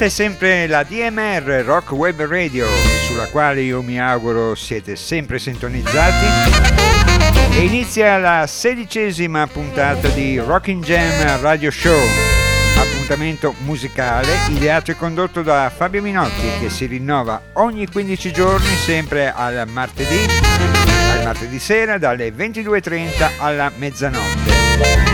Questa è sempre la DMR Rock Web Radio, sulla quale io mi auguro siete sempre sintonizzati. E inizia la sedicesima puntata di Rocking Jam Radio Show, appuntamento musicale ideato e condotto da Fabio Minotti che si rinnova ogni 15 giorni sempre al martedì, al martedì sera dalle 22.30 alla mezzanotte.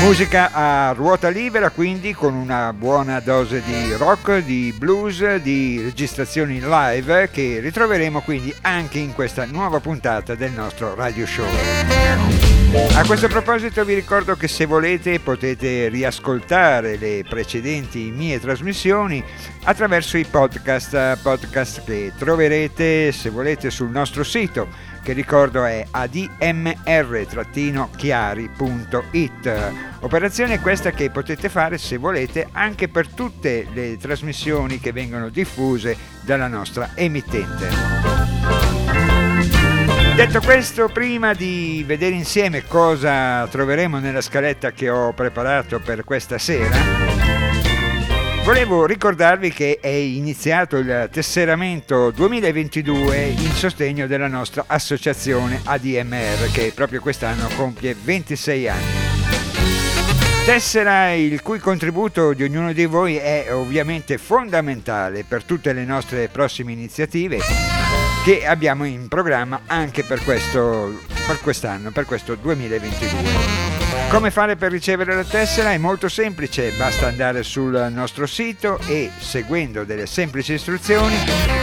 Musica a ruota libera quindi con una buona dose di rock, di blues, di registrazioni live che ritroveremo quindi anche in questa nuova puntata del nostro radio show. A questo proposito vi ricordo che se volete potete riascoltare le precedenti mie trasmissioni attraverso i podcast, podcast che troverete se volete sul nostro sito che ricordo è admr-chiari.it. Operazione questa che potete fare se volete anche per tutte le trasmissioni che vengono diffuse dalla nostra emittente. Detto questo, prima di vedere insieme cosa troveremo nella scaletta che ho preparato per questa sera, Volevo ricordarvi che è iniziato il tesseramento 2022 in sostegno della nostra associazione ADMR che proprio quest'anno compie 26 anni. Tessera il cui contributo di ognuno di voi è ovviamente fondamentale per tutte le nostre prossime iniziative che abbiamo in programma anche per, questo, per quest'anno, per questo 2022. Come fare per ricevere la tessera? È molto semplice, basta andare sul nostro sito e seguendo delle semplici istruzioni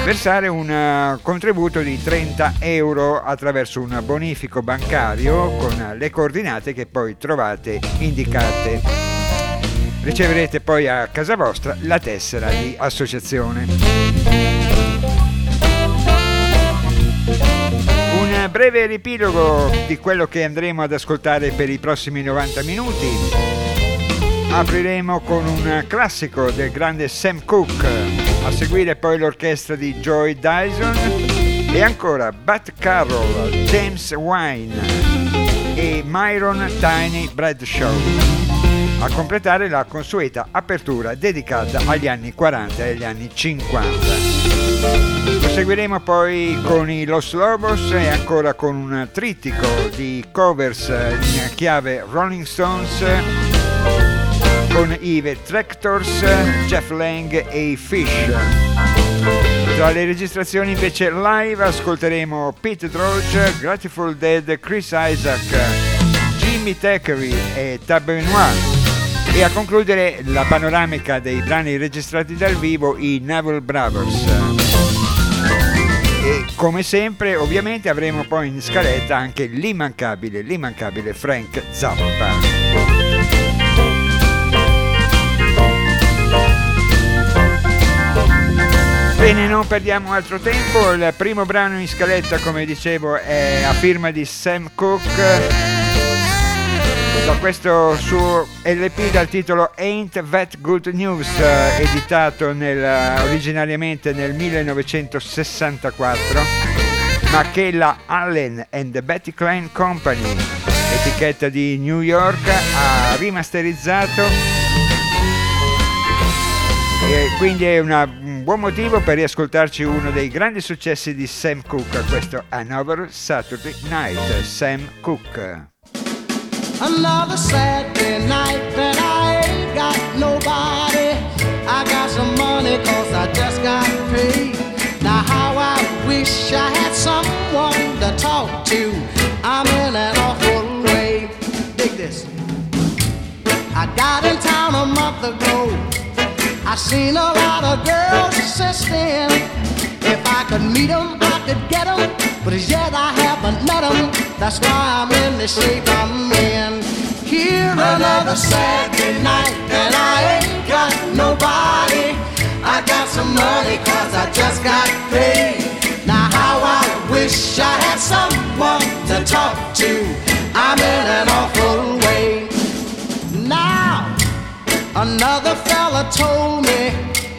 versare un eh, contributo di 30 euro attraverso un bonifico bancario con le coordinate che poi trovate indicate. Riceverete poi a casa vostra la tessera di associazione. Breve riepilogo di quello che andremo ad ascoltare per i prossimi 90 minuti. Apriremo con un classico del grande Sam Cooke, a seguire poi l'orchestra di Joy Dyson e ancora Bat Carroll, James Wine e Myron Tiny Bradshaw a completare la consueta apertura dedicata agli anni 40 e agli anni 50. Proseguiremo poi con i Los Lobos e ancora con un trittico di covers in chiave Rolling Stones con i The Tractors, Jeff Lang e i Fish. Tra le registrazioni invece live ascolteremo Pete Droge, Grateful Dead, Chris Isaac, Jimmy Thackeray e Tab Benoit e a concludere la panoramica dei brani registrati dal vivo i Naval Brothers. Come sempre, ovviamente, avremo poi in scaletta anche l'immancabile, l'immancabile Frank Zappa. Bene, non perdiamo altro tempo. Il primo brano in scaletta, come dicevo, è a firma di Sam Cooke da questo suo LP dal titolo Ain't That Good News, eh, editato nel, eh, originariamente nel 1964, ma che la Allen and the Betty Klein Company, etichetta di New York, ha rimasterizzato e quindi è una, un buon motivo per riascoltarci uno dei grandi successi di Sam Cooke, questo Another Saturday Night, Sam Cooke. Another Saturday night that I ain't got nobody. I got some money cause I just got paid. Now how I wish I had someone to talk to. I'm in an awful way. Dig this. I got in town a month ago. I seen a lot of girls since then. If I could meet them, I could get them. But as yet I haven't met them. That's why I'm in the shape I'm in. Here another Saturday night, and I ain't got nobody. I got some money cause I just got paid. Now how I wish I had someone to talk to. I'm in an awful way. Now, another fella told me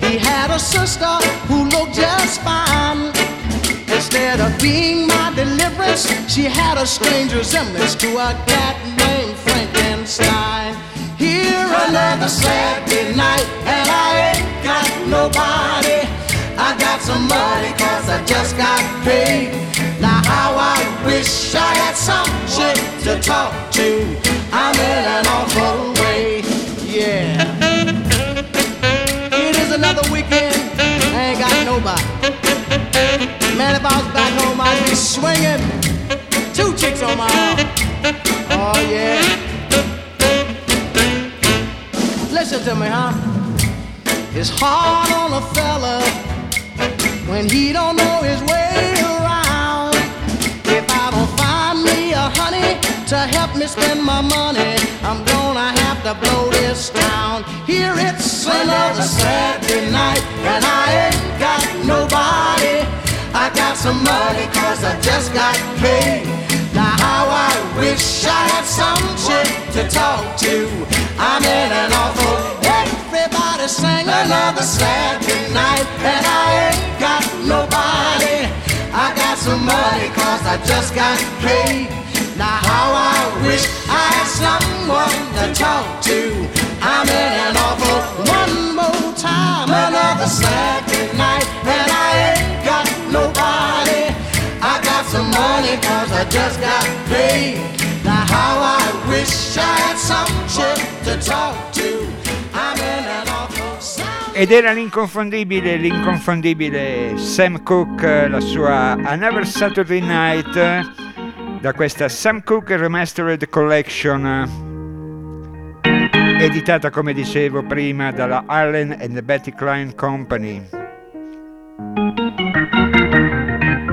he had a sister who looked just fine. Instead of being my deliverance, she had a strange resemblance to a cat named Frankenstein. Here another Saturday night, and I ain't got nobody. I got some money cause I just got paid. Now how I wish I had some shit to talk to. I'm in an awful way, yeah. It is another weekend, I ain't got nobody. It's hard on a fella when he don't know his way around. If I don't find me a honey to help me spend my money, I'm gonna have to blow this town. Here it's another Saturday night, and I ain't got nobody. I got some money cause I just got paid. Now how I wish I had some chick to talk to. I'm in an awful Another Saturday night And I ain't got nobody. I got some money cause I just got paid. Now how I wish I had someone to talk to. I'm in an awful one more time. Another Saturday night And I ain't got nobody. I got some money cause I just got paid. Now how I wish I had some chick to talk to ed era l'inconfondibile, l'inconfondibile Sam Cooke, la sua Another Saturday Night da questa Sam Cooke Remastered Collection editata come dicevo prima dalla Allen and Betty Klein Company.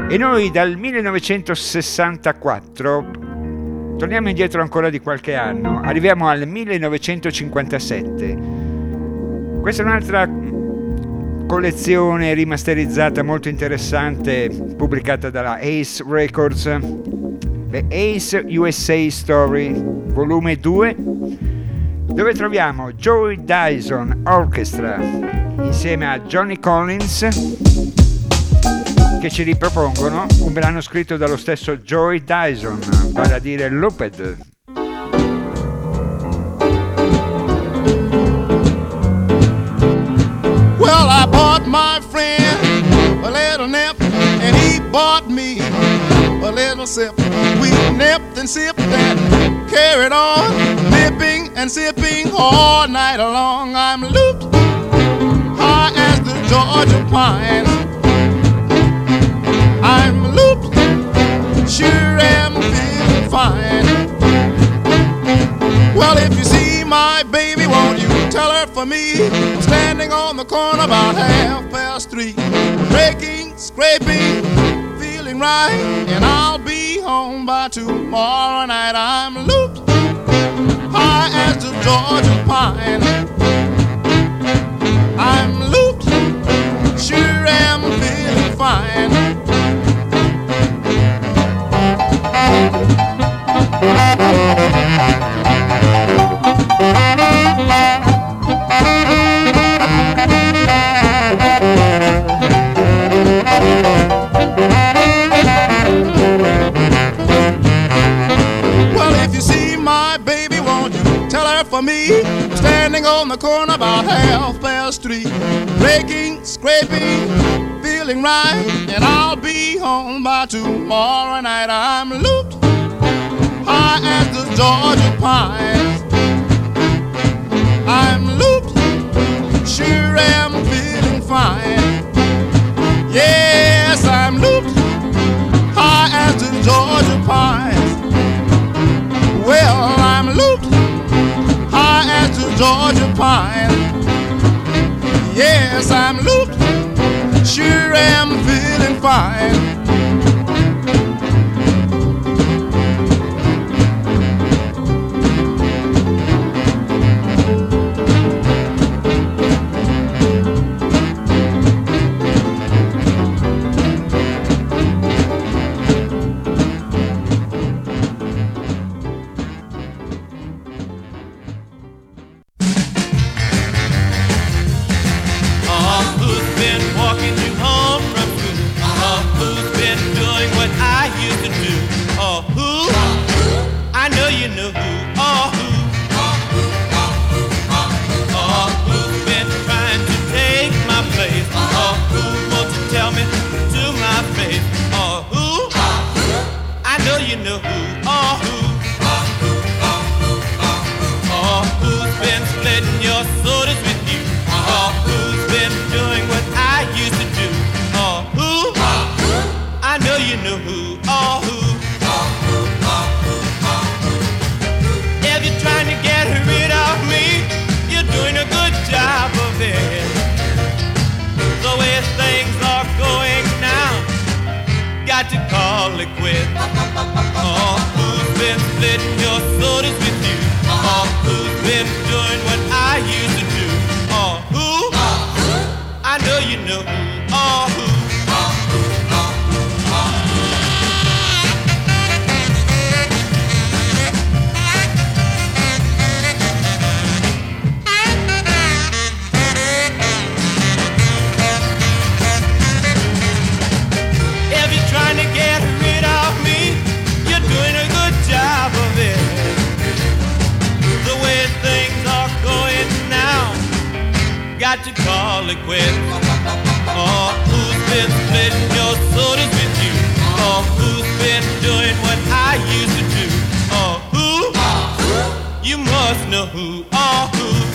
E noi dal 1964 torniamo indietro ancora di qualche anno, arriviamo al 1957 questa è un'altra collezione rimasterizzata molto interessante pubblicata dalla Ace Records, The Ace USA Story, volume 2, dove troviamo Joey Dyson Orchestra insieme a Johnny Collins che ci ripropongono un brano scritto dallo stesso Joey Dyson, vale a dire Looped. my friend a little nip, and he bought me a little sip. We nipped and sipped and carried on, nipping and sipping all night long. I'm looped high as the Georgia pine. I'm looped, sure am feeling fine. Well, if you see my baby, won't you tell her for me? I'm standing on the corner about half past three, breaking, scraping, feeling right, and I'll be home by tomorrow night. I'm looped high as the Georgia pine. I'm looped, sure am feeling fine. Corner about half past three. Breaking, scraping, feeling right. And I'll be home by tomorrow night. I'm looped high as the Georgia pines. Georgia pine. Yes, I'm looped, sure am feeling fine. Who? You must know who. Oh, who?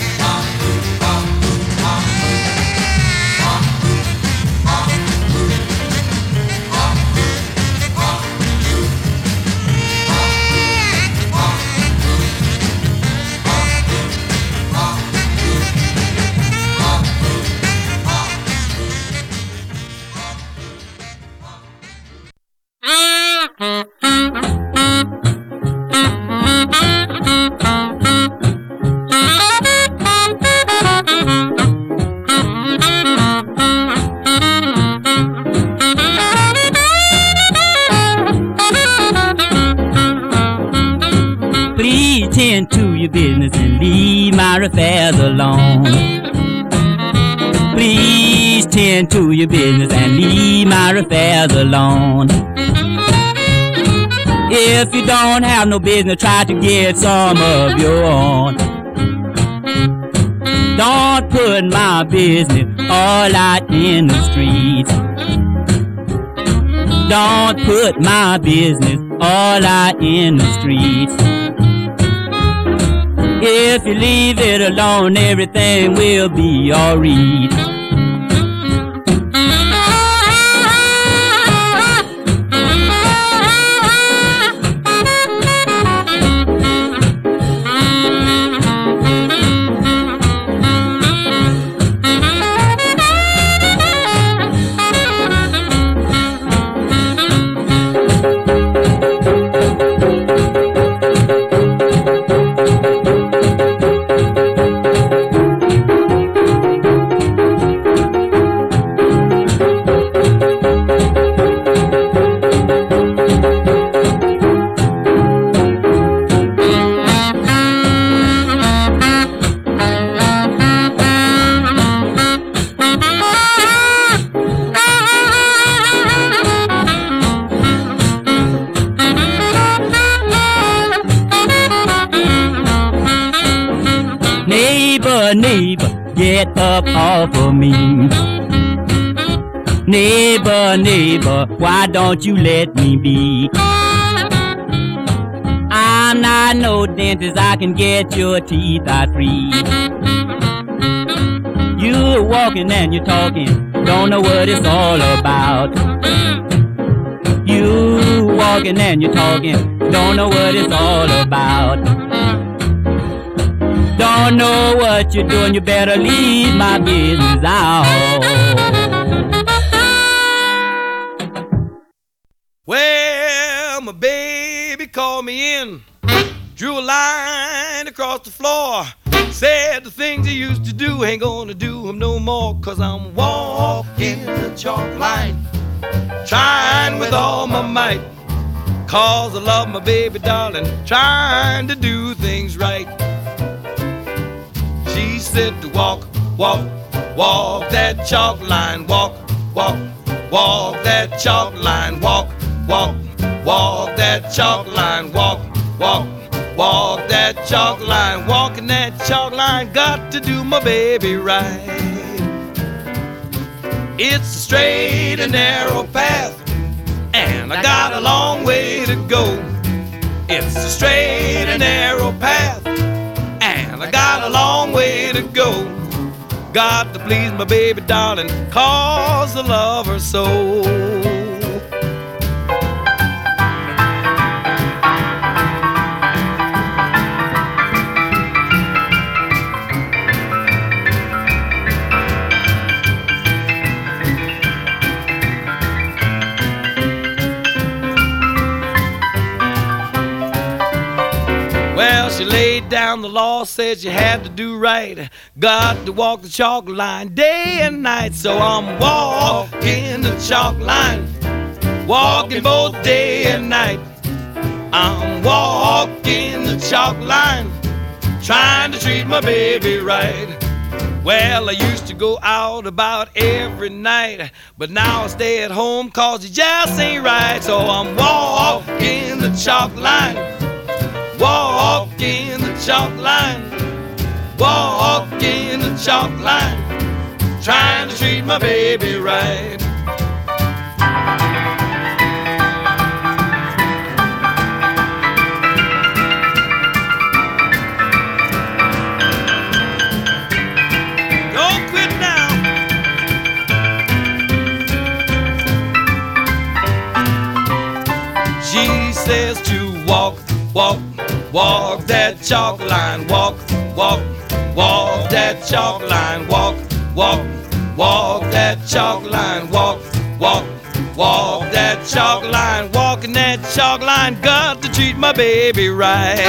Alone. If you don't have no business, try to get some of your own. Don't put my business all out in the streets. Don't put my business all out in the streets. If you leave it alone, everything will be alright. Of me. Neighbor, neighbor, why don't you let me be? I'm not no dentist, I can get your teeth out free. You're walking and you're talking, don't know what it's all about. You're walking and you're talking, don't know what it's all about. I don't know what you're doing, you better leave my business out. Well, my baby called me in, drew a line across the floor, said the things he used to do ain't gonna do him no more, cause I'm walking the chalk line, trying with all my might, cause I love my baby darling, trying to do things right. She said to walk, walk, walk that chalk line, walk, walk, walk that chalk line, walk, walk, walk that chalk line, walk, walk, walk that chalk line, walking that chalk line, got to do my baby right. It's a straight and narrow path, and I got a long way to go. It's a straight and narrow path, I got a long way to go. Got to please my baby darling, cause I love her so. She laid down the law, said you had to do right. Got to walk the chalk line day and night. So I'm walking the chalk line, walking both day and night. I'm walking the chalk line, trying to treat my baby right. Well, I used to go out about every night, but now I stay at home cause it just ain't right. So I'm walking the chalk line Walk in the chalk line, walk in the chalk line, trying to treat my baby right. Don't quit now. She says to walk, walk Walk that chalk line, walk, walk, walk that chalk line, walk, walk, walk that chalk line, walk, walk, walk that chalk line, walking that chalk line, got to treat my baby right.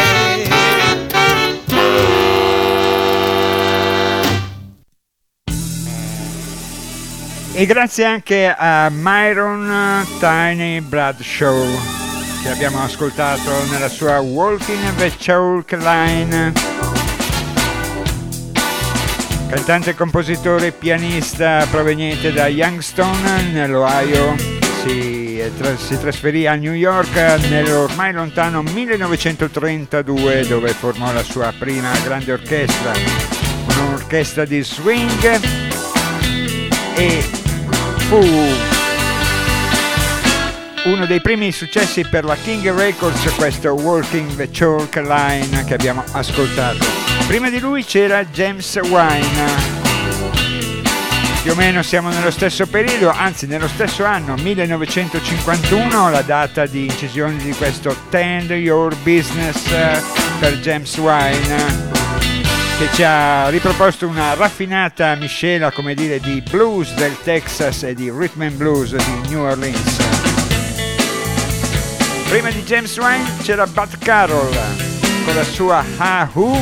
E grazie anche a Myron Tiny Bradshaw che abbiamo ascoltato nella sua Walking the Chalk Line. Cantante, compositore pianista proveniente da Youngstown, nell'Ohio, si, tra- si trasferì a New York nell'ormai lontano 1932 dove formò la sua prima grande orchestra, un'orchestra di swing e fu uno dei primi successi per la King Records questo Walking the Chalk Line che abbiamo ascoltato. Prima di lui c'era James Wine. Più o meno siamo nello stesso periodo, anzi nello stesso anno, 1951, la data di incisione di questo Tend Your Business per James Wine che ci ha riproposto una raffinata miscela, come dire, di blues del Texas e di rhythm and blues di New Orleans. Prima di James Wine c'era Bud Carroll con la sua Ha Who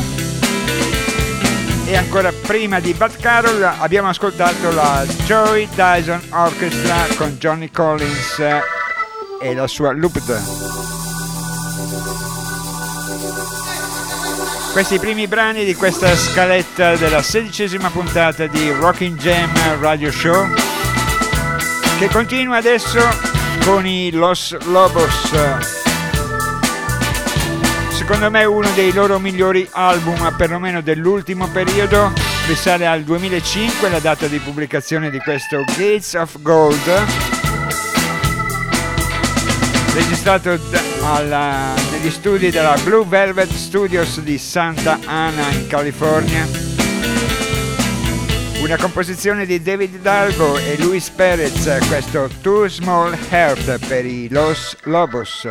e ancora prima di Bud Carroll abbiamo ascoltato la Joy Dyson Orchestra con Johnny Collins e la sua Looped. Questi primi brani di questa scaletta della sedicesima puntata di Rocking Jam Radio Show che continua adesso con i Los Lobos. Secondo me uno dei loro migliori album, perlomeno dell'ultimo periodo, risale al 2005, la data di pubblicazione di questo Gates of Gold, registrato alla, negli studi della Blue Velvet Studios di Santa Ana in California una composizione di David Hidalgo e Luis Perez, questo Too Small Heart per i Los Lobos.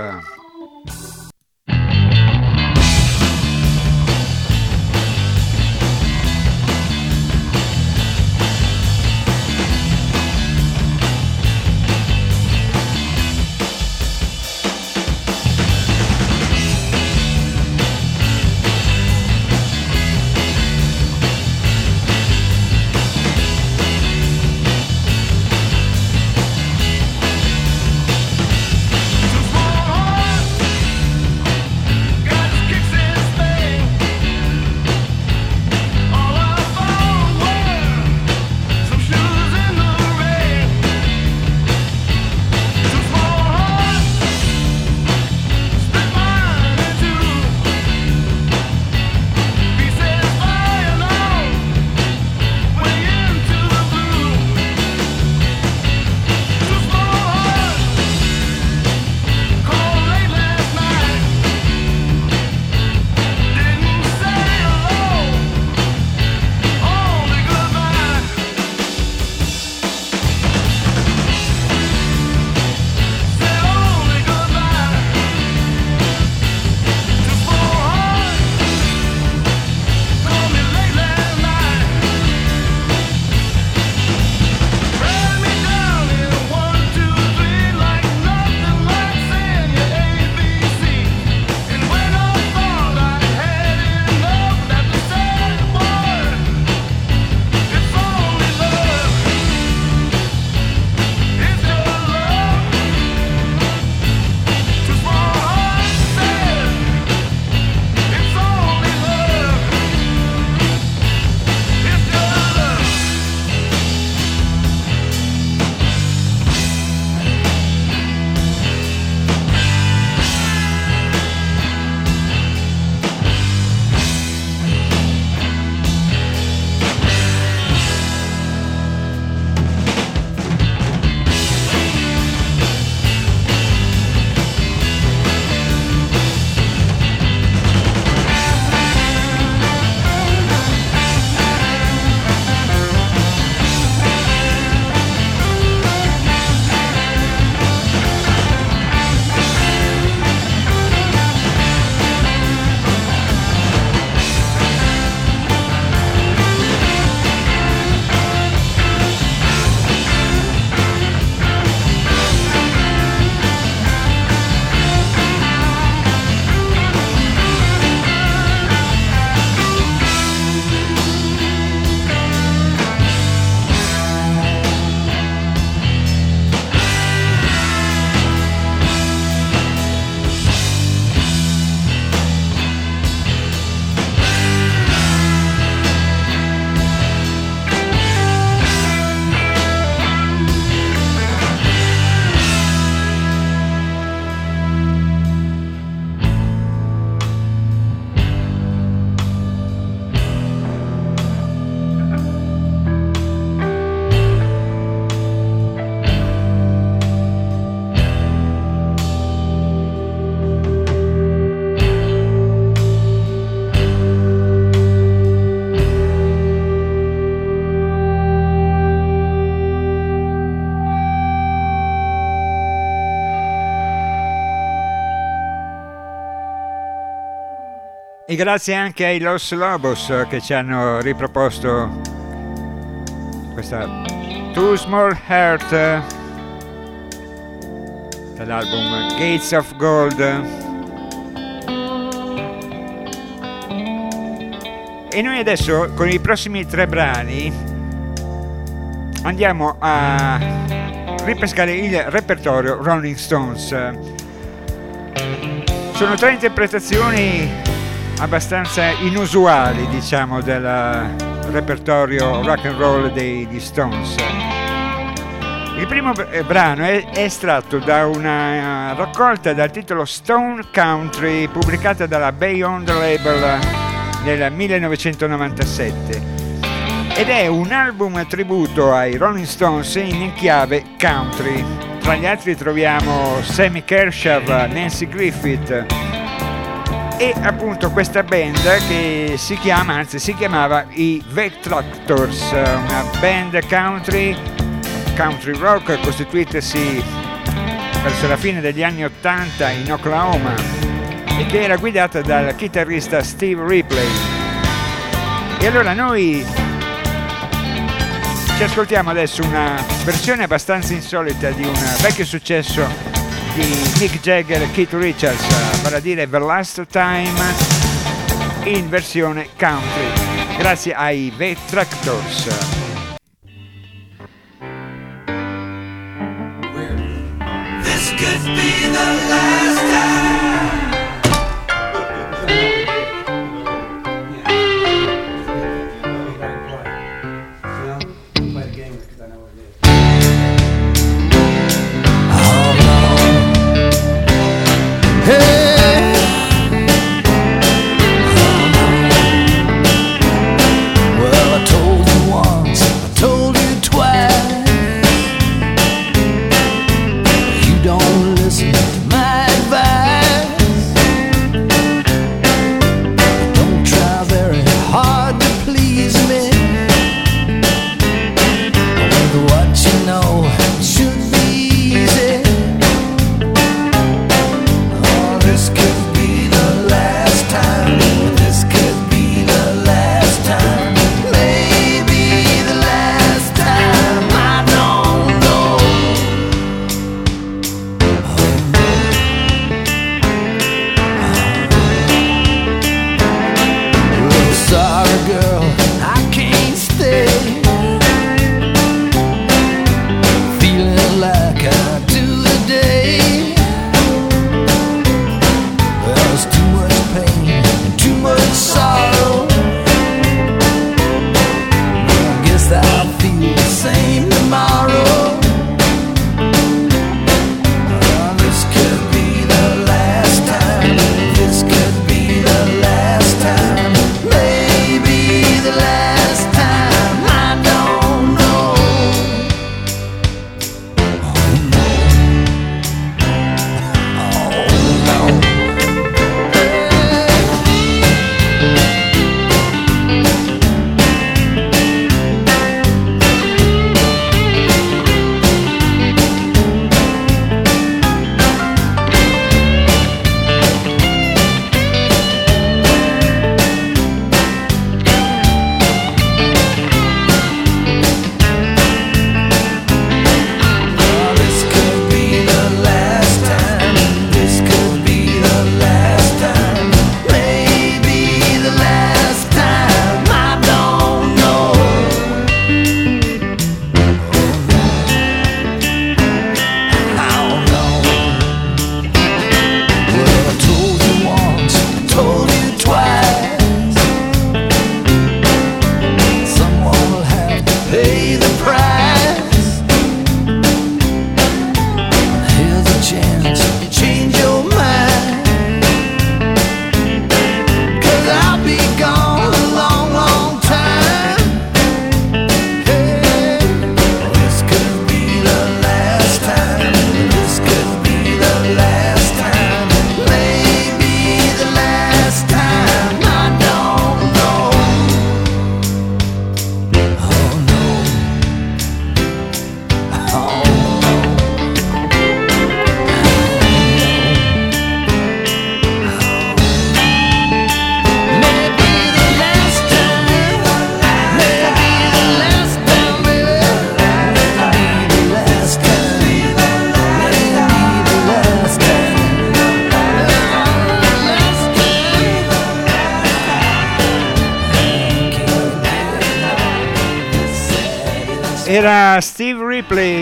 Grazie anche ai Los Lobos che ci hanno riproposto questa Too Small Heart dall'album Gates of Gold. E noi adesso con i prossimi tre brani andiamo a ripescare il repertorio Rolling Stones. Sono tre interpretazioni abbastanza inusuali, diciamo, del repertorio rock and roll degli Stones. Il primo eh, brano è estratto da una raccolta dal titolo Stone Country pubblicata dalla Beyond Label nel 1997 ed è un album tributo ai Rolling Stones in chiave country. Tra gli altri troviamo Sammy Kershaw, Nancy Griffith e appunto questa band che si chiama, anzi si chiamava i The Tractors, una band country, country rock costituitasi verso la fine degli anni 80 in Oklahoma e che era guidata dal chitarrista Steve Ripley. E allora noi ci ascoltiamo adesso una versione abbastanza insolita di un vecchio successo di Mick Jagger e Keith Richards, vale a dire The Last Time in versione country, grazie ai The Tractors. This could be the last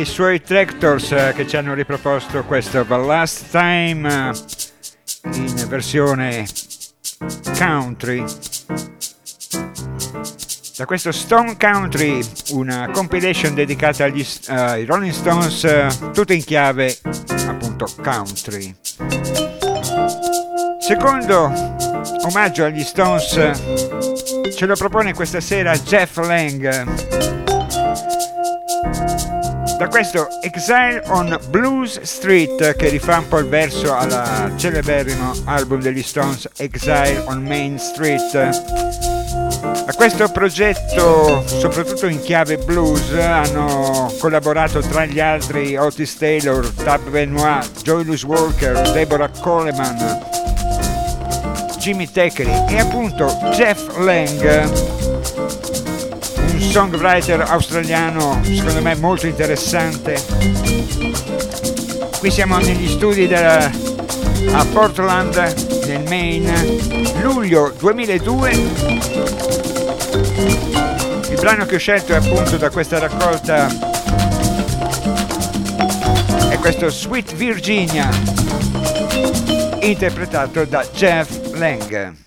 Suoi Tractors eh, che ci hanno riproposto questo The Last Time eh, in versione country. Da questo Stone Country, una compilation dedicata agli, ai Rolling Stones, uh, tutto in chiave appunto country. Secondo omaggio agli Stones ce lo propone questa sera Jeff Lang da questo Exile on Blues Street che rifà un po' il verso al celeberrimo album degli Stones Exile on Main Street. A questo progetto, soprattutto in chiave blues, hanno collaborato tra gli altri Otis Taylor, Tab Benoit, Joylus Walker, Deborah Coleman, Jimmy Teckery e appunto Jeff Lang songwriter australiano secondo me molto interessante. Qui siamo negli studi della, a Portland, nel Maine, luglio 2002. Il brano che ho scelto è appunto da questa raccolta è questo Sweet Virginia, interpretato da Jeff Lang.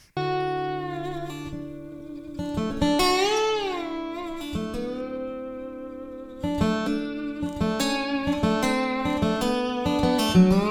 Mm-hmm.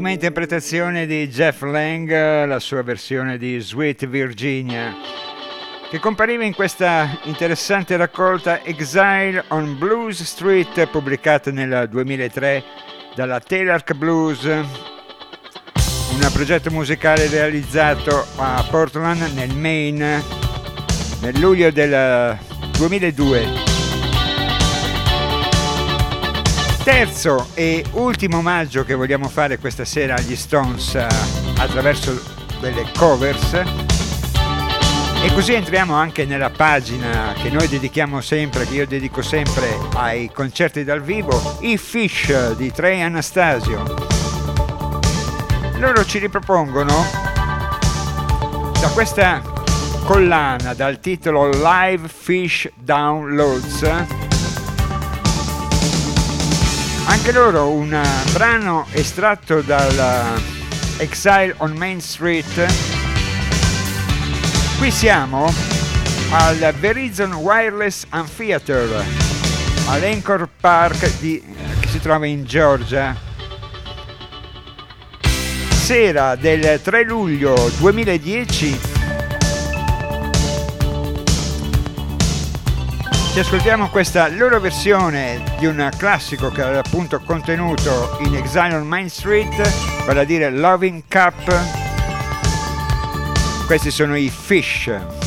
Ottima interpretazione di Jeff Lang, la sua versione di Sweet Virginia, che compariva in questa interessante raccolta Exile on Blues Street, pubblicata nel 2003 dalla Taylork Blues, un progetto musicale realizzato a Portland, nel Maine, nel luglio del 2002. Terzo e ultimo omaggio che vogliamo fare questa sera agli Stones eh, attraverso delle covers. E così entriamo anche nella pagina che noi dedichiamo sempre, che io dedico sempre ai concerti dal vivo, i Fish di Trey Anastasio. Loro ci ripropongono da questa collana dal titolo Live Fish Downloads anche loro un eh, brano estratto dal eh, Exile on Main Street. Qui siamo al Verizon Wireless Amphitheater all'Anchor Park di- che si trova in Georgia. Sera del 3 luglio 2010 Ci ascoltiamo questa loro versione di un classico che era appunto contenuto in Exile on Main Street, vale a dire Loving Cup. Questi sono i Fish.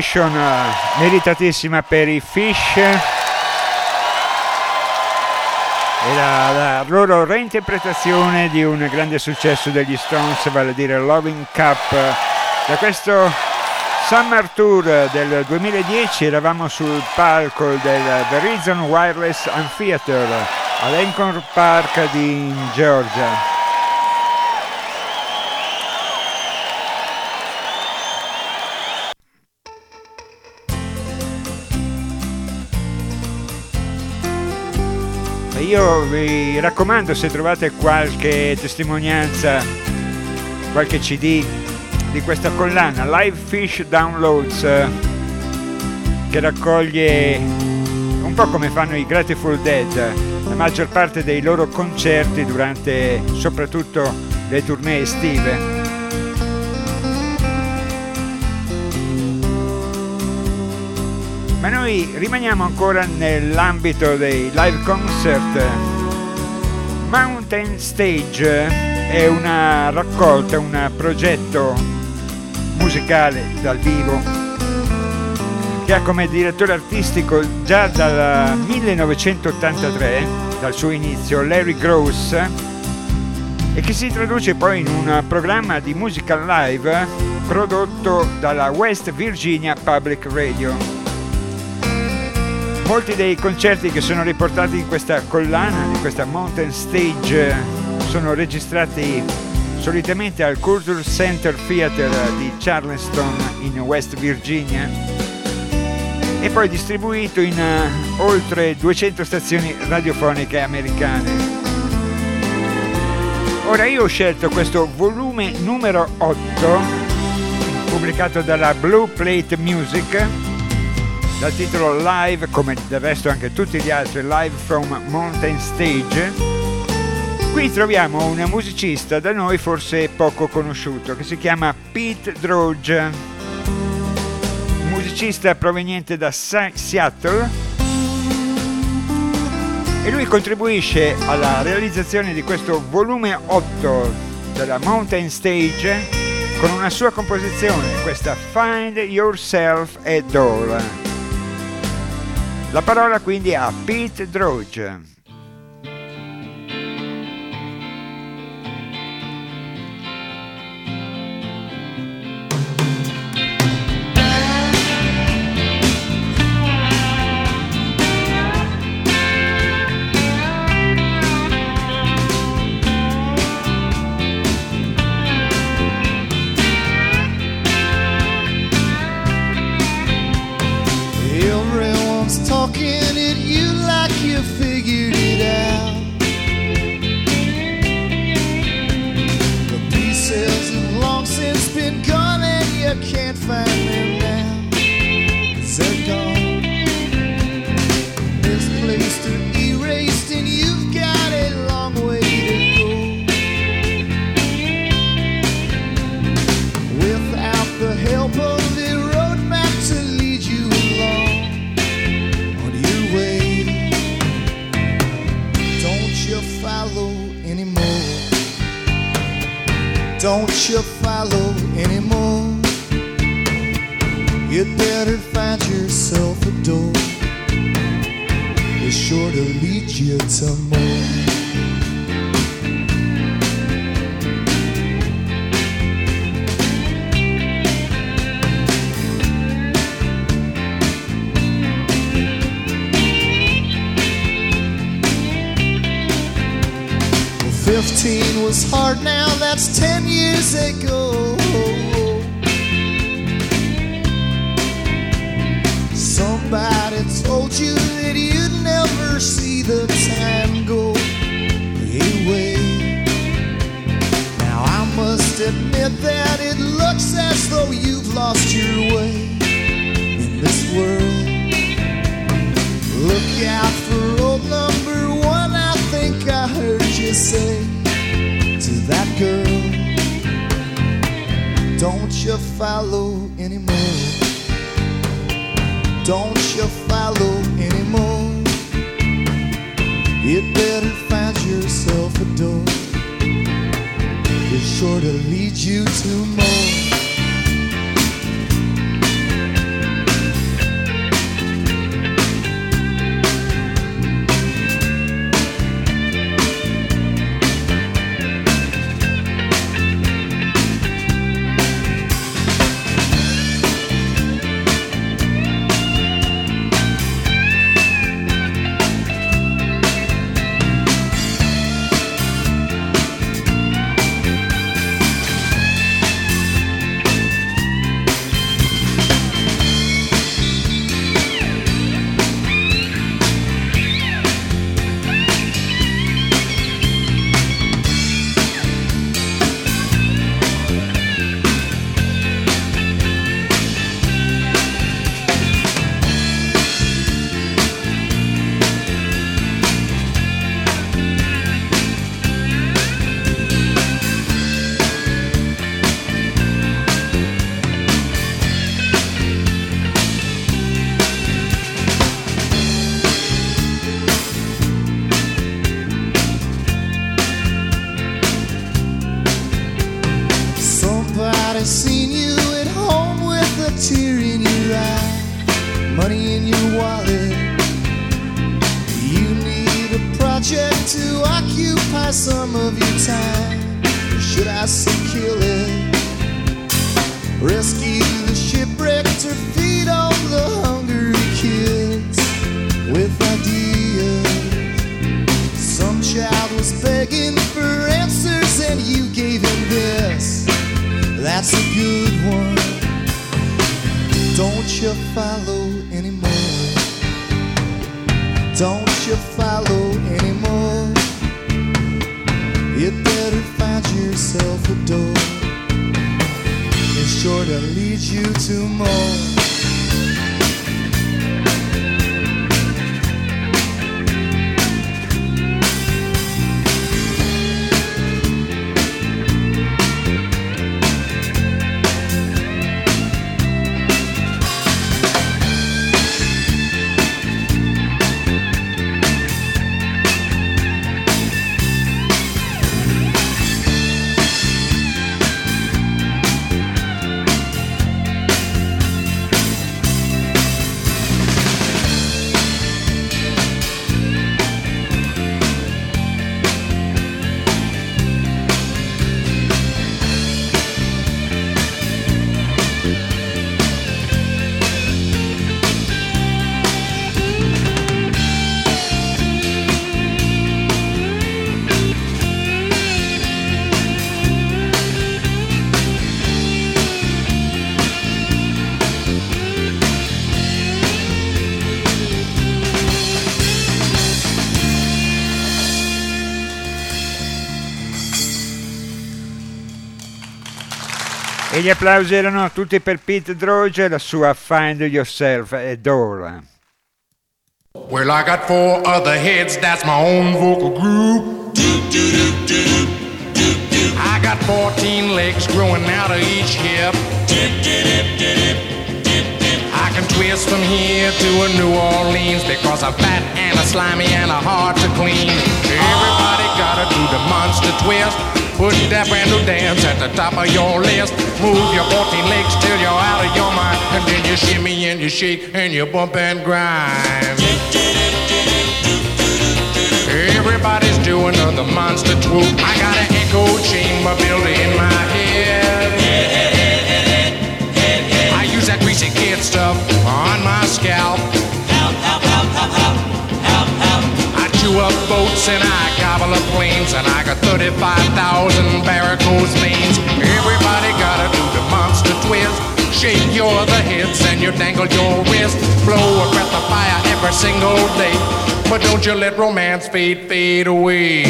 Standing ovation meritatissima per i Fish e la, la loro reinterpretazione di un grande successo degli Stones, vale a dire Loving Cup. Da questo Summer Tour del 2010 eravamo sul palco del Verizon Wireless Amphitheater all'Ancon Park di Georgia. Io vi raccomando se trovate qualche testimonianza, qualche CD di questa collana, Live Fish Downloads, che raccoglie un po' come fanno i Grateful Dead, la maggior parte dei loro concerti durante soprattutto le tournée estive. Noi rimaniamo ancora nell'ambito dei live concert. Mountain Stage è una raccolta, un progetto musicale dal vivo che ha come direttore artistico già dal 1983, dal suo inizio, Larry Gross e che si traduce poi in un programma di musical live prodotto dalla West Virginia Public Radio. Molti dei concerti che sono riportati in questa collana, in questa mountain stage, sono registrati solitamente al Culture Center Theater di Charleston in West Virginia e poi distribuito in uh, oltre 200 stazioni radiofoniche americane. Ora io ho scelto questo volume numero 8 pubblicato dalla Blue Plate Music dal titolo Live, come del resto anche tutti gli altri, Live from Mountain Stage. Qui troviamo un musicista da noi forse poco conosciuto che si chiama Pete Droge, musicista proveniente da Seattle e lui contribuisce alla realizzazione di questo volume 8 della Mountain Stage con una sua composizione, questa Find Yourself a Door. La parola quindi a Pete Droge. E gli applausi erano tutti per Pete Droge e la sua Find Yourself ed ora. Well, I got four other heads, that's my own vocal group. Do do do do do do. I got 14 legs growing out of each hip. I can twist from here to a New Orleans because I'm fat and a slimy and a hard to clean. Everybody gotta do the monster twist. Put that brand new dance at the top of your list. Move your 14 legs till you're out of your mind. And then you shimmy and you shake and you bump and grind. Everybody's doing the monster swoop. I got an echo chamber built in my head. I use that greasy kid stuff on my scalp. And I gobble up planes and I got 35,000 varicose veins. Everybody gotta do the monster twist. Shake your other hips and you dangle your wrist. Blow a breath of fire every single day. But don't you let romance fade, fade away.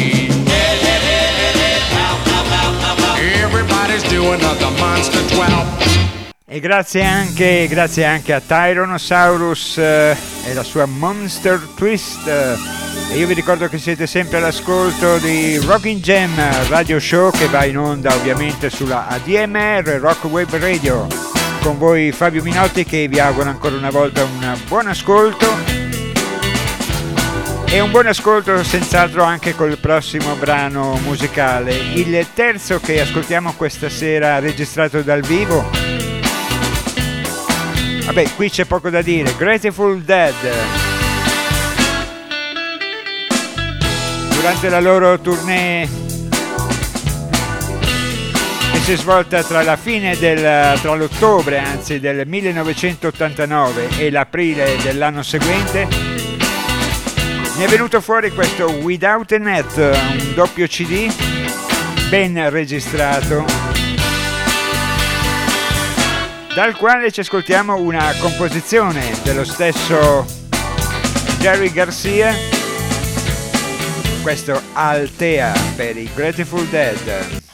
Everybody's doing the monster 12. E grazie anche, grazie anche a Tyrannosaurus eh, e la sua Monster Twist. E io vi ricordo che siete sempre all'ascolto di Rocking Jam Radio Show che va in onda ovviamente sulla ADMR Rock Web Radio. Con voi Fabio Minotti che vi auguro ancora una volta un buon ascolto. E un buon ascolto senz'altro anche col prossimo brano musicale, il terzo che ascoltiamo questa sera registrato dal vivo. Vabbè, qui c'è poco da dire, Grateful Dead. Durante la loro tournée che si è svolta tra la fine del tra l'ottobre anzi del 1989 e l'aprile dell'anno seguente mi è venuto fuori questo Without a Net, un doppio CD ben registrato, dal quale ci ascoltiamo una composizione dello stesso Jerry Garcia, questo Altea per i Grateful Dead.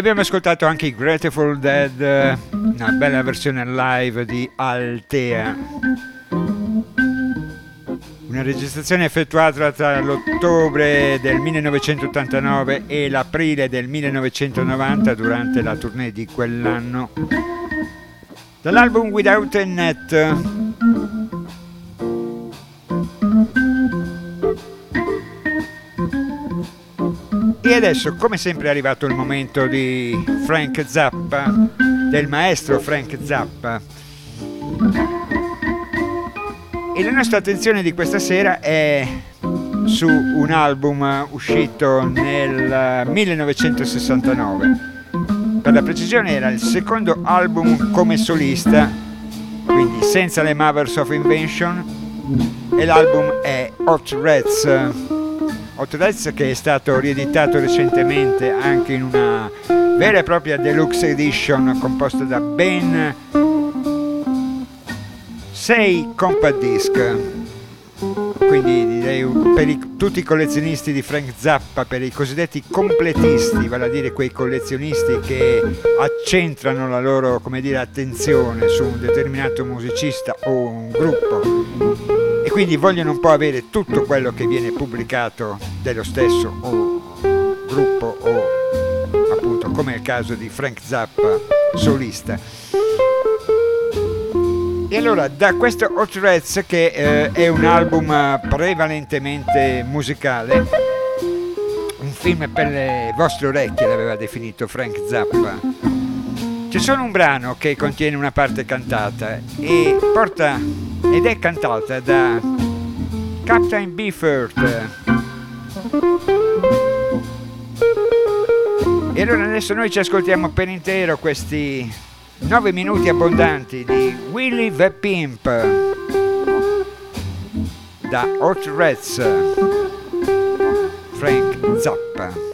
Abbiamo ascoltato anche i Grateful Dead, una bella versione live di Altea. Una registrazione effettuata tra l'ottobre del 1989 e l'aprile del 1990 durante la tournée di quell'anno. Dall'album Without a Net. Adesso, come sempre, è arrivato il momento di Frank Zappa, del maestro Frank Zappa. E la nostra attenzione di questa sera è su un album uscito nel 1969. Per la precisione era il secondo album come solista, quindi senza le Mothers of Invention, e l'album è Hot Reds. Reds che è stato rieditato recentemente anche in una vera e propria deluxe edition composta da ben 6 compact disc. Quindi direi per i, tutti i collezionisti di Frank Zappa per i cosiddetti completisti vale a dire quei collezionisti che accentrano la loro dire, attenzione su un determinato musicista o un gruppo e quindi vogliono un po' avere tutto quello che viene pubblicato dello stesso gruppo o appunto come è il caso di Frank Zappa solista e allora da questo Hot Reds che eh, è un album eh, prevalentemente musicale, un film per le vostre orecchie l'aveva definito Frank Zappa. C'è solo un brano che contiene una parte cantata e porta ed è cantata da Captain Beefheart. E allora adesso noi ci ascoltiamo per intero questi 9 minuti abbondanti di Willy the Pimp da Hot Reds Frank Zappa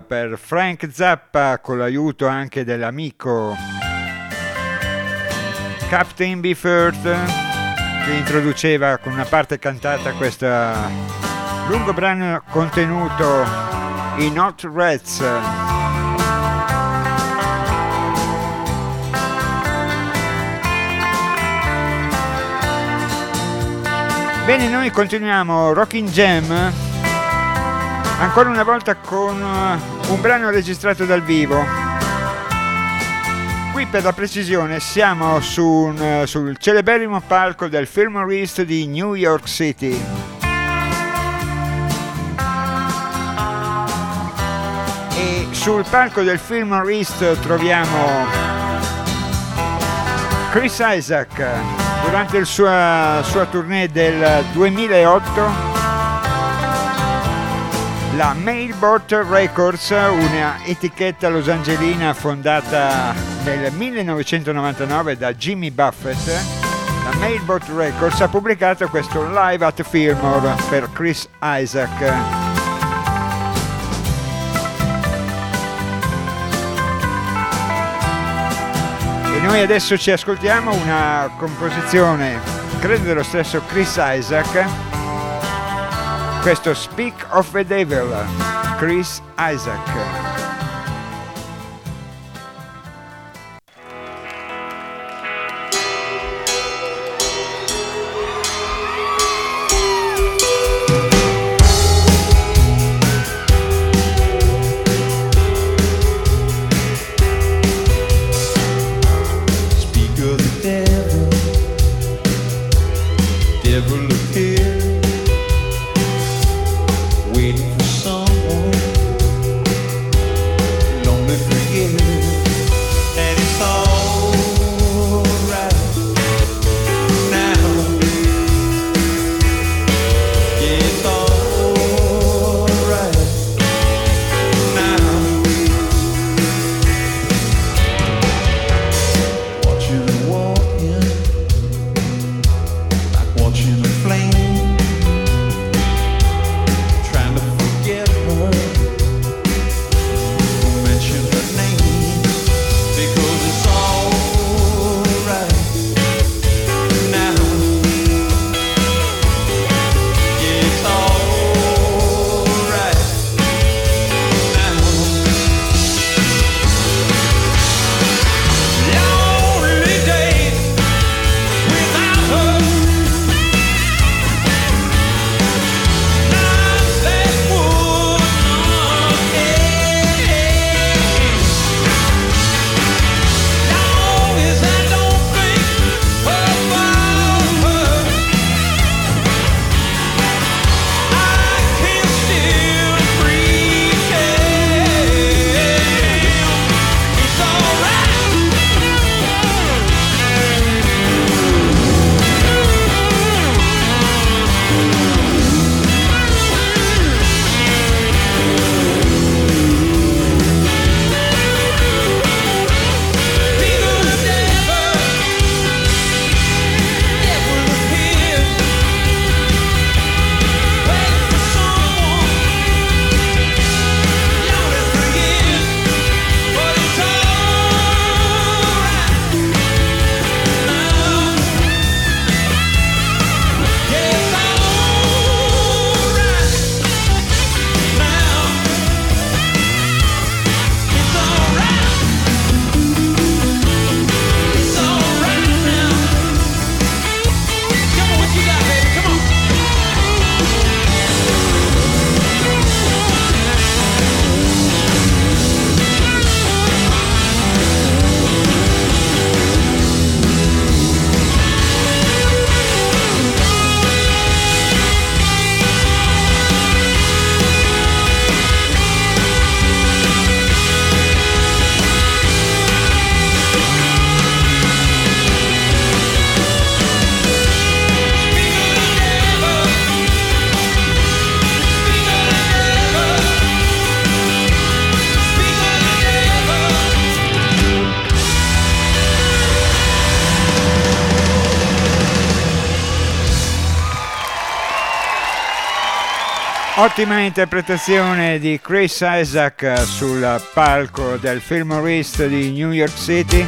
Per Frank Zappa con l'aiuto anche dell'amico Captain Beefheart che introduceva con una parte cantata questo lungo brano contenuto in Hot Rats. Bene, noi continuiamo Rocking Jam ancora una volta con uh, un brano registrato dal vivo. Qui per la precisione siamo su un, uh, sul celeberrimo palco del Fillmore East di New York City. E sul palco del Fillmore East troviamo Chris Isaac durante la sua, sua tournée del 2008 la Mailbot Records, una etichetta losangelina fondata nel 1999 da Jimmy Buffett, la Mailbot Records ha pubblicato questo Live at Fillmore per Chris Isaac. E noi adesso ci ascoltiamo una composizione, credo dello stesso Chris Isaac, questo Speak of the Devil, Chris Isaac. Ottima interpretazione di Chris Isaac sul palco del Fillmore di New York City.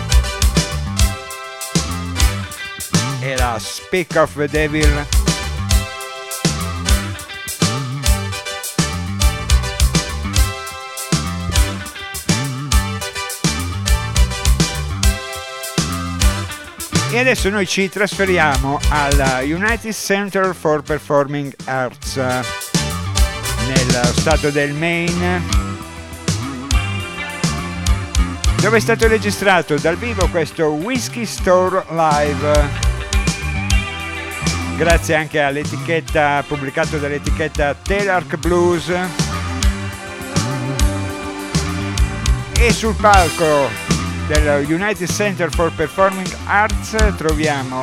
Era Speak of the Devil. E adesso noi ci trasferiamo al United Center for Performing Arts nello stato del Maine. Dove è stato registrato dal vivo questo Whiskey Store Live. Grazie anche all'etichetta pubblicato dall'etichetta Telarc Blues. E sul palco del United Center for Performing Arts troviamo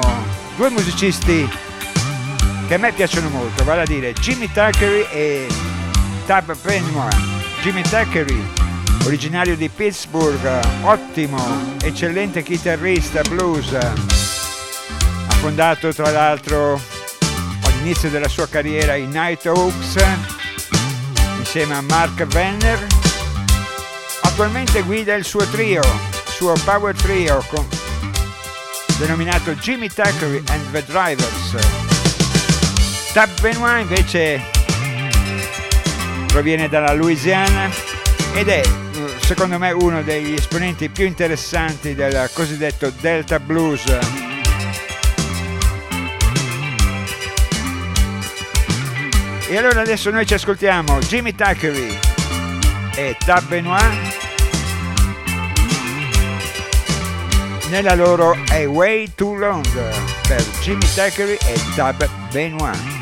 due musicisti che a me piacciono molto, vale a dire Jimmy Tuckery e Tab Benoit. Jimmy Tuckery, originario di Pittsburgh, ottimo, eccellente chitarrista blues, ha fondato tra l'altro all'inizio della sua carriera i Night Hawks insieme a Mark Venner. Attualmente guida il suo trio, il suo power trio con, denominato Jimmy Tuckery and the Drivers. Tab Benoit invece proviene dalla Louisiana ed è secondo me uno degli esponenti più interessanti del cosiddetto Delta Blues. E allora adesso noi ci ascoltiamo Jimmy Tuckery e Tab Benoit nella loro A Way Too Long per Jimmy Tuckery e Tab Benoit.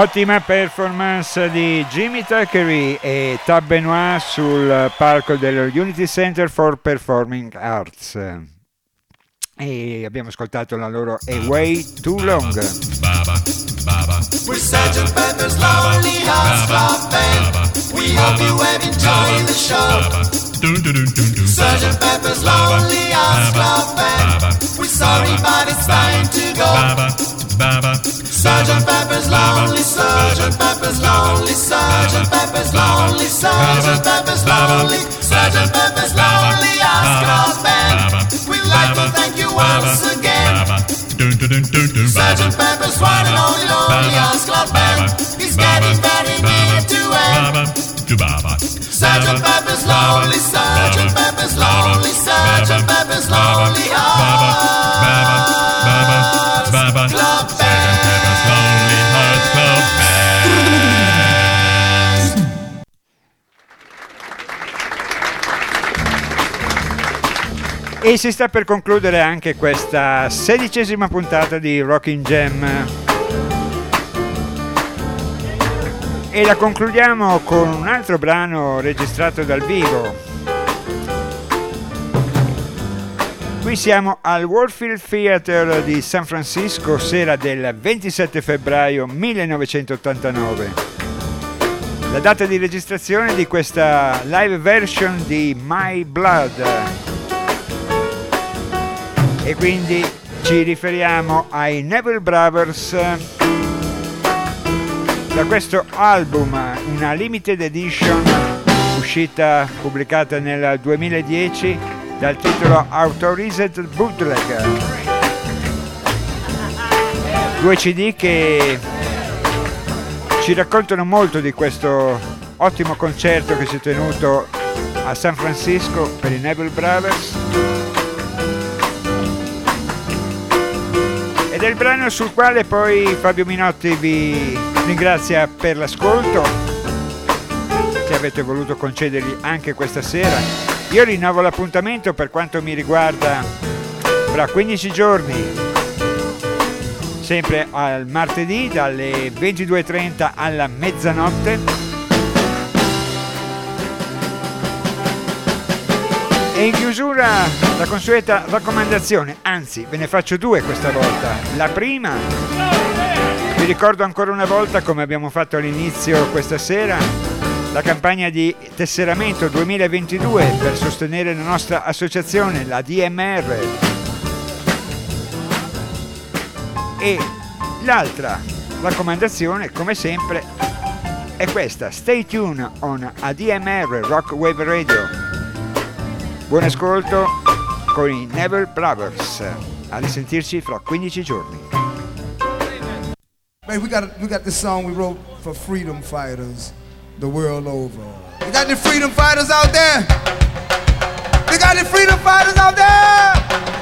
Ottima performance di Jimmy Thackeray e Tab Benoit sul palco dello Unity Center for Performing Arts. E abbiamo ascoltato la loro Away Too Long. We're Sgt. Pepper's Lonely Hearts Club Band. We hope you have enjoyed the show. Sgt. Pepper's Lonely Hearts Club Band. We're sorry, but it's time to go. Sgt. Pepper's Lonely, Sgt. Pepper's Lonely, Sgt. Pepper's Lonely, Sgt. Pepper's Lonely, Sgt. Pepper's Lonely Club Band. We'd like to thank you once again. E si sta per concludere anche questa sedicesima puntata di Rocking Jam. E la concludiamo con un altro brano registrato dal vivo. Qui siamo al Warfield Theater di San Francisco, sera del 27 febbraio 1989. La data di registrazione di questa live version di My Blood e quindi ci riferiamo ai Neville Brothers da questo album, una limited edition uscita pubblicata nel 2010 dal titolo Authorized Bootleg. Due CD che ci raccontano molto di questo ottimo concerto che si è tenuto a San Francisco per i Neville Brothers ed è il brano sul quale poi Fabio Minotti vi ringrazia per l'ascolto che avete voluto concedergli anche questa sera. Io rinnovo l'appuntamento per quanto mi riguarda fra 15 giorni, sempre al martedì dalle 22.30 alla mezzanotte. E in chiusura la consueta raccomandazione, anzi ve ne faccio due questa volta. La prima, vi ricordo ancora una volta come abbiamo fatto all'inizio questa sera, la campagna di tesseramento 2022 per sostenere la nostra associazione, la DMR. E l'altra raccomandazione, come sempre, è questa. Stay tuned on ADMR Rock Wave Radio. Buon ascolto con i Never Brothers. A risentirci fra 15 giorni. Man, we got we got this song we wrote for freedom fighters the world over. We got the freedom fighters out there. We got the freedom fighters out there.